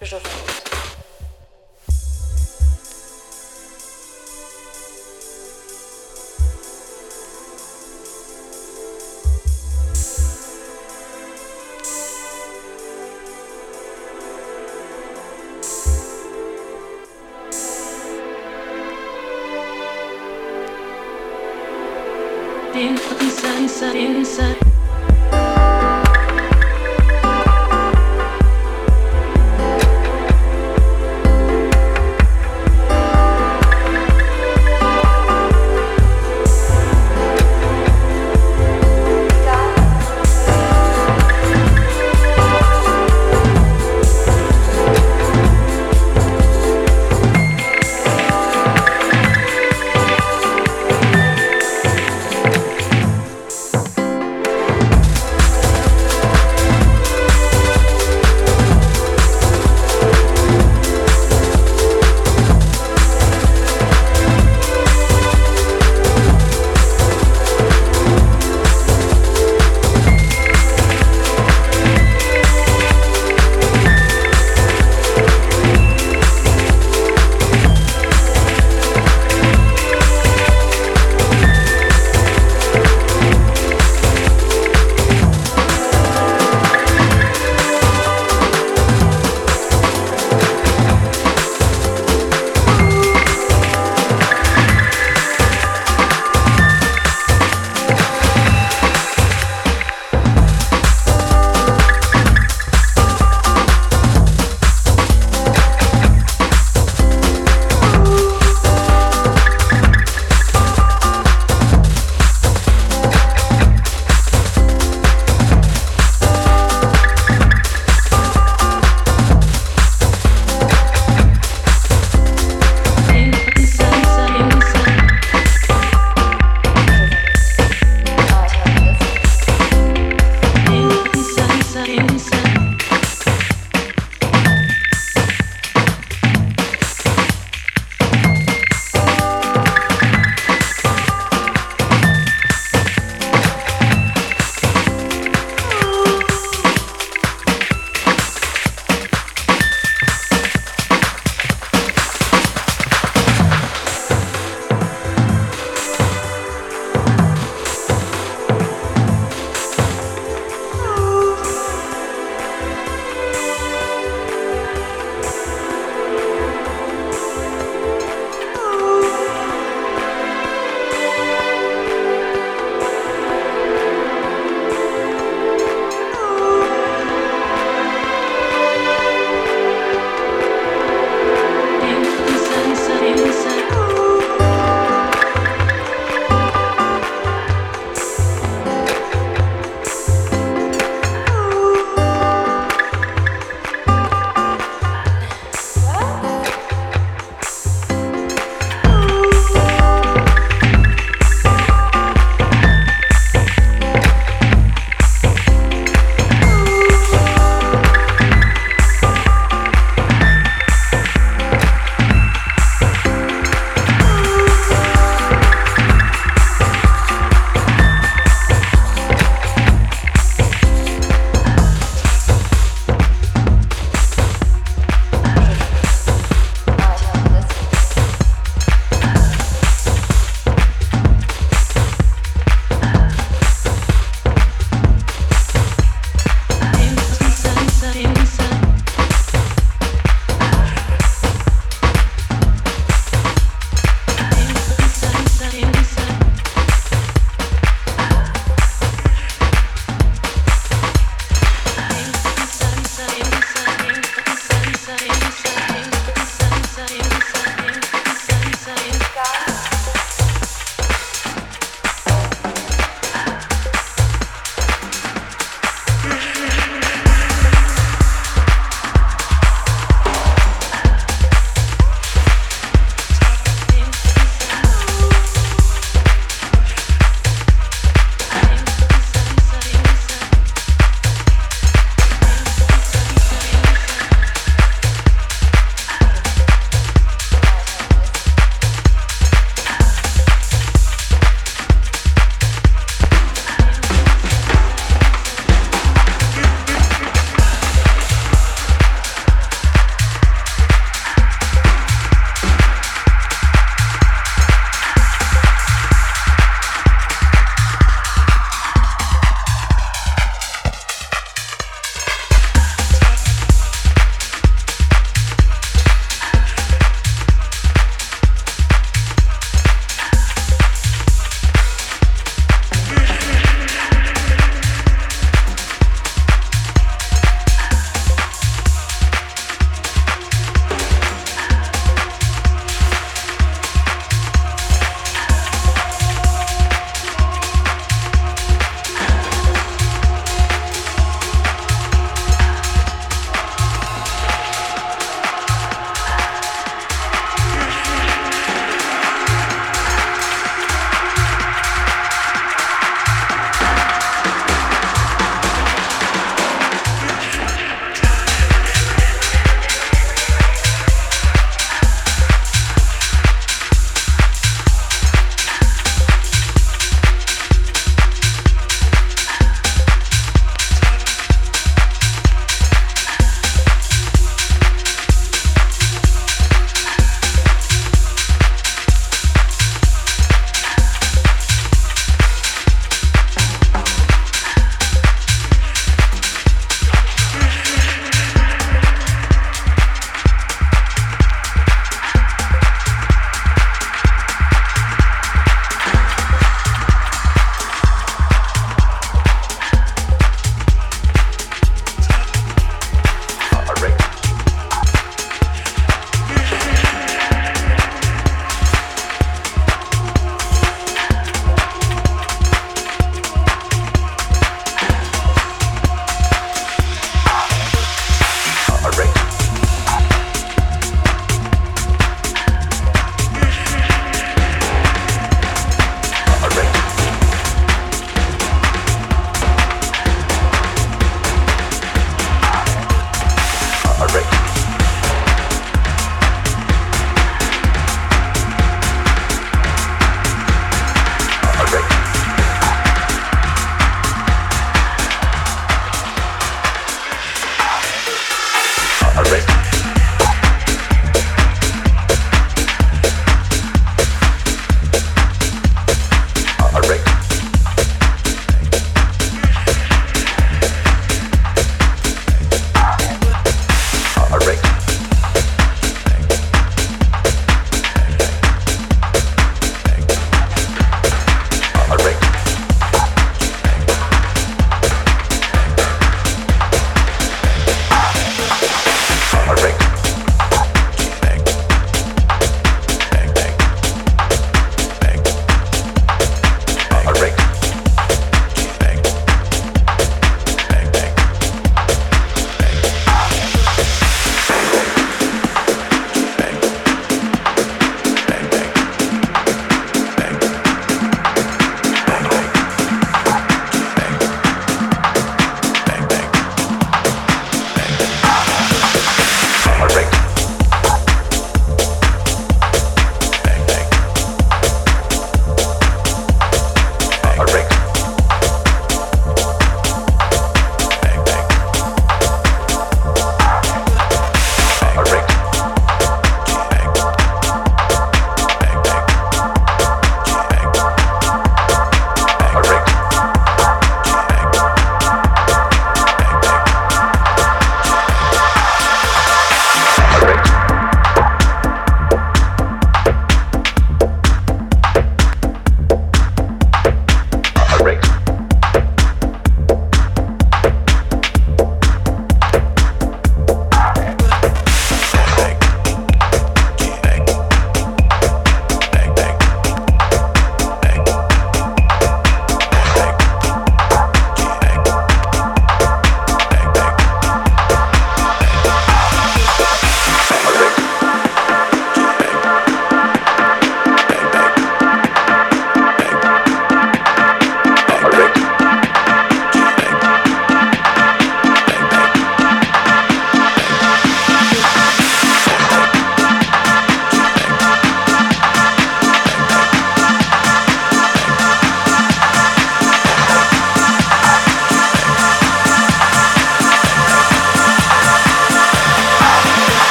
je.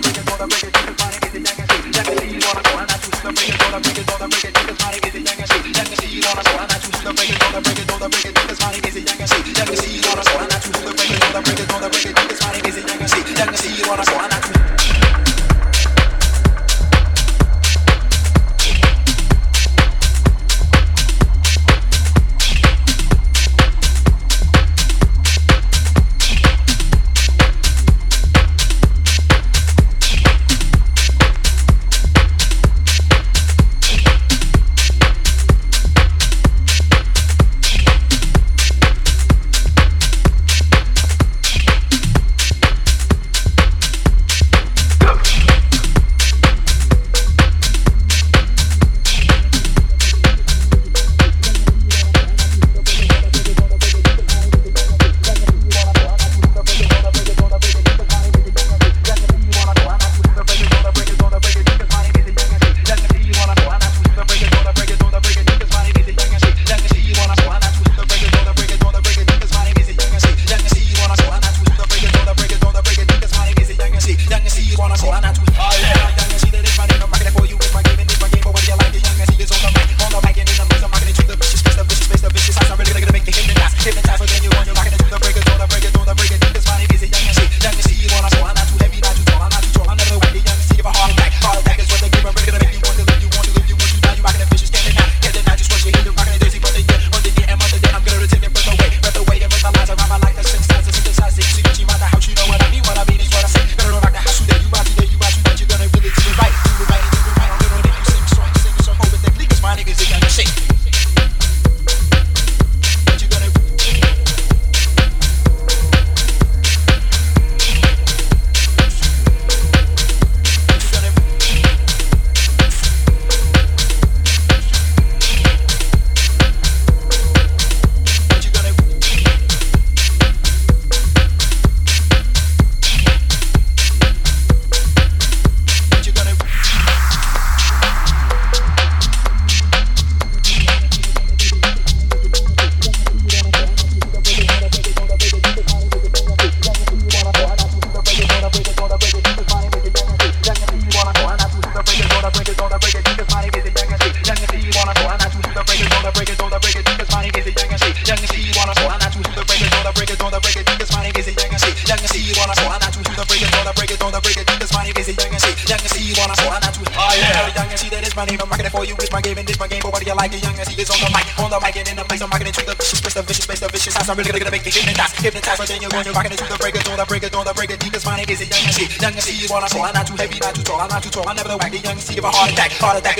break it, gonna break it.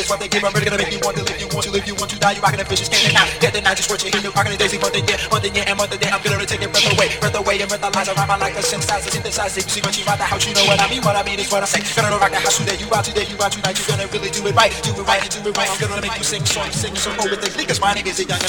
What they give. I'm really gonna make you want to live. You want to live, you want to die. You rocking the vicious, can't deny. Get the night, just what you hear. You rocking the daisy, month and year, month and year, and month and day. I'm gonna take your breath away, breath away, and breath alive. Around my like a synthesizer, synthesizer. You see when you rock the house, you know what I mean. What I mean is what I say. Gonna rock the house today. You out today, you out tonight. You gonna really do it right, do it right, do it right. I'm gonna make you sing songs, sing some more with the niggas. My name is Young and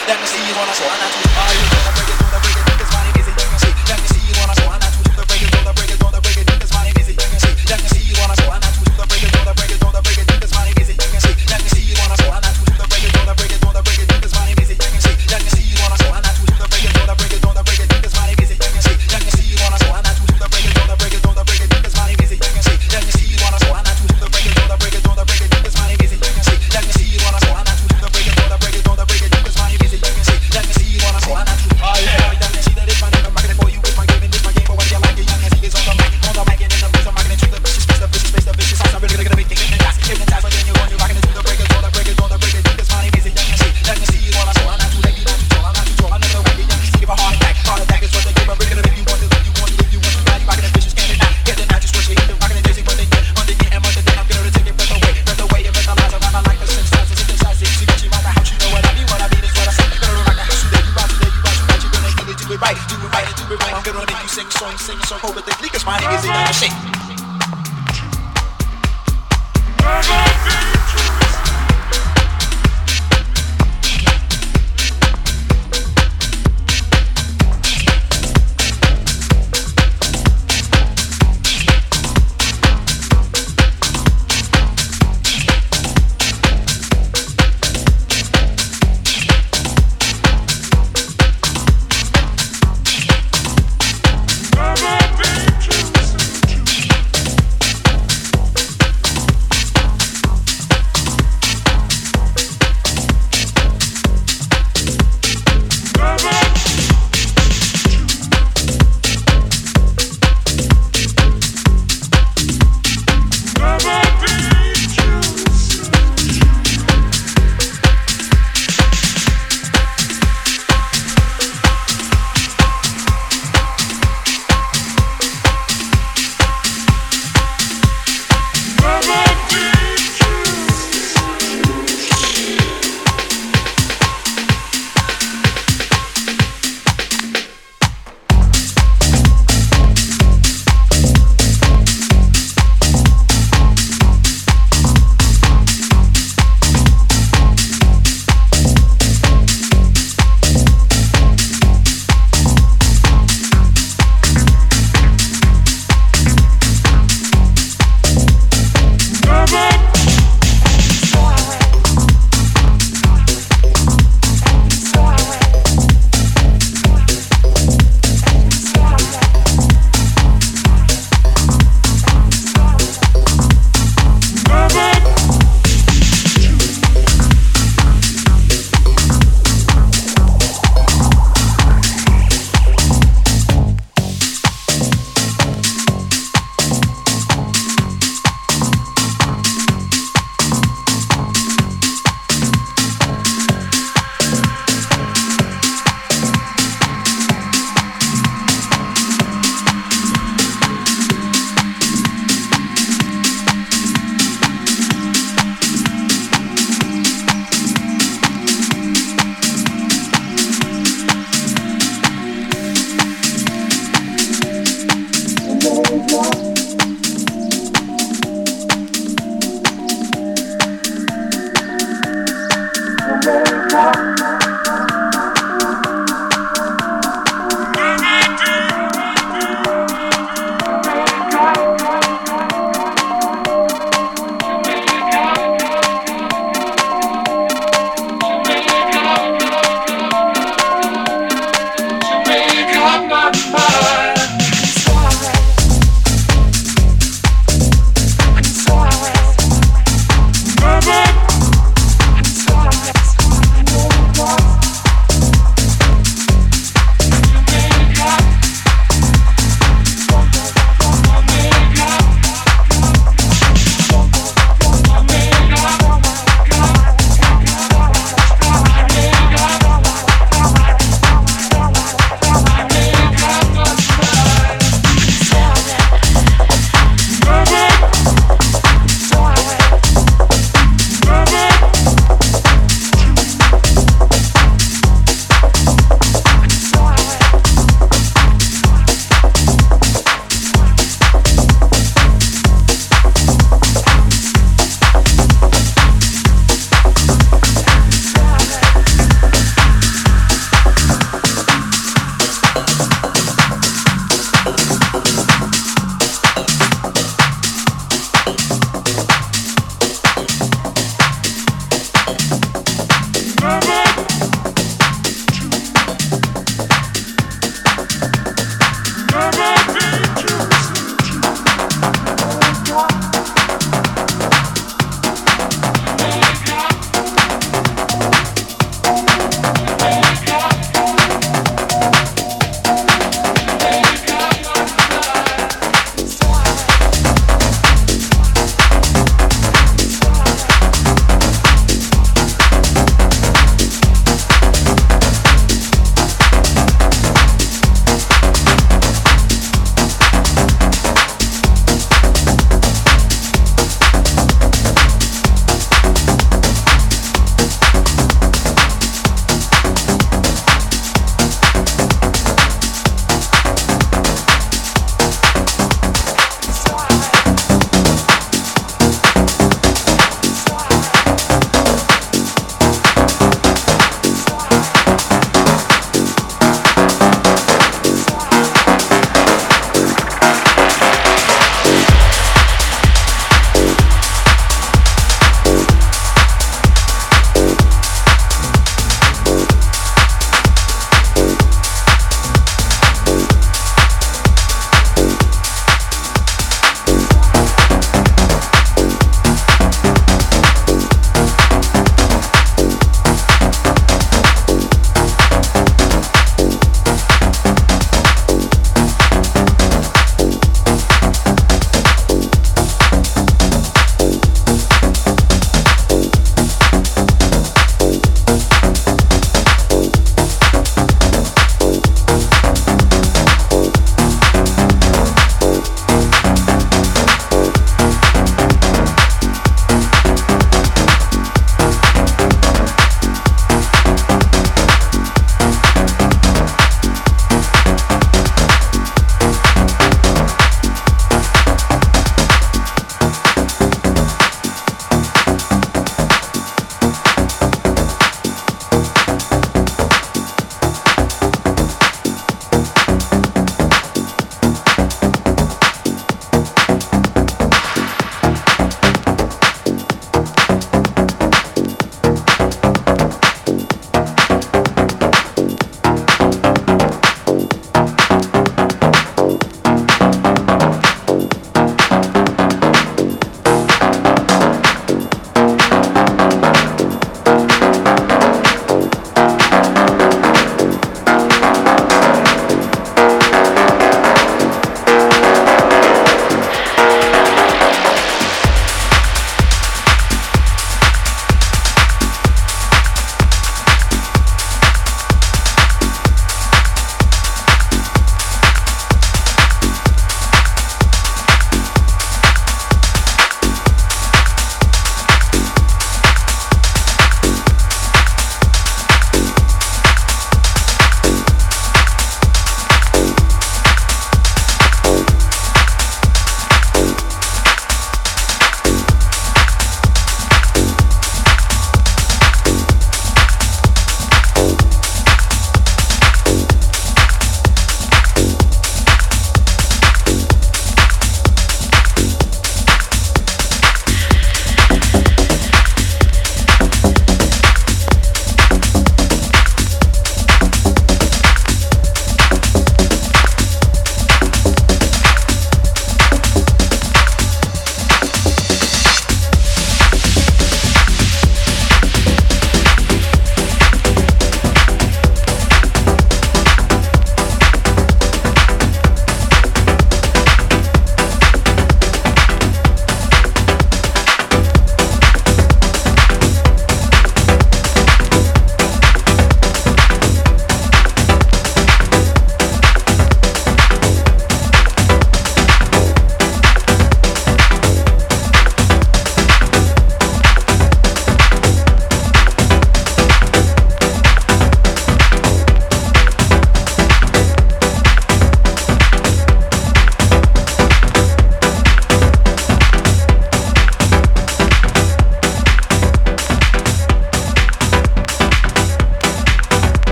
Sing. Young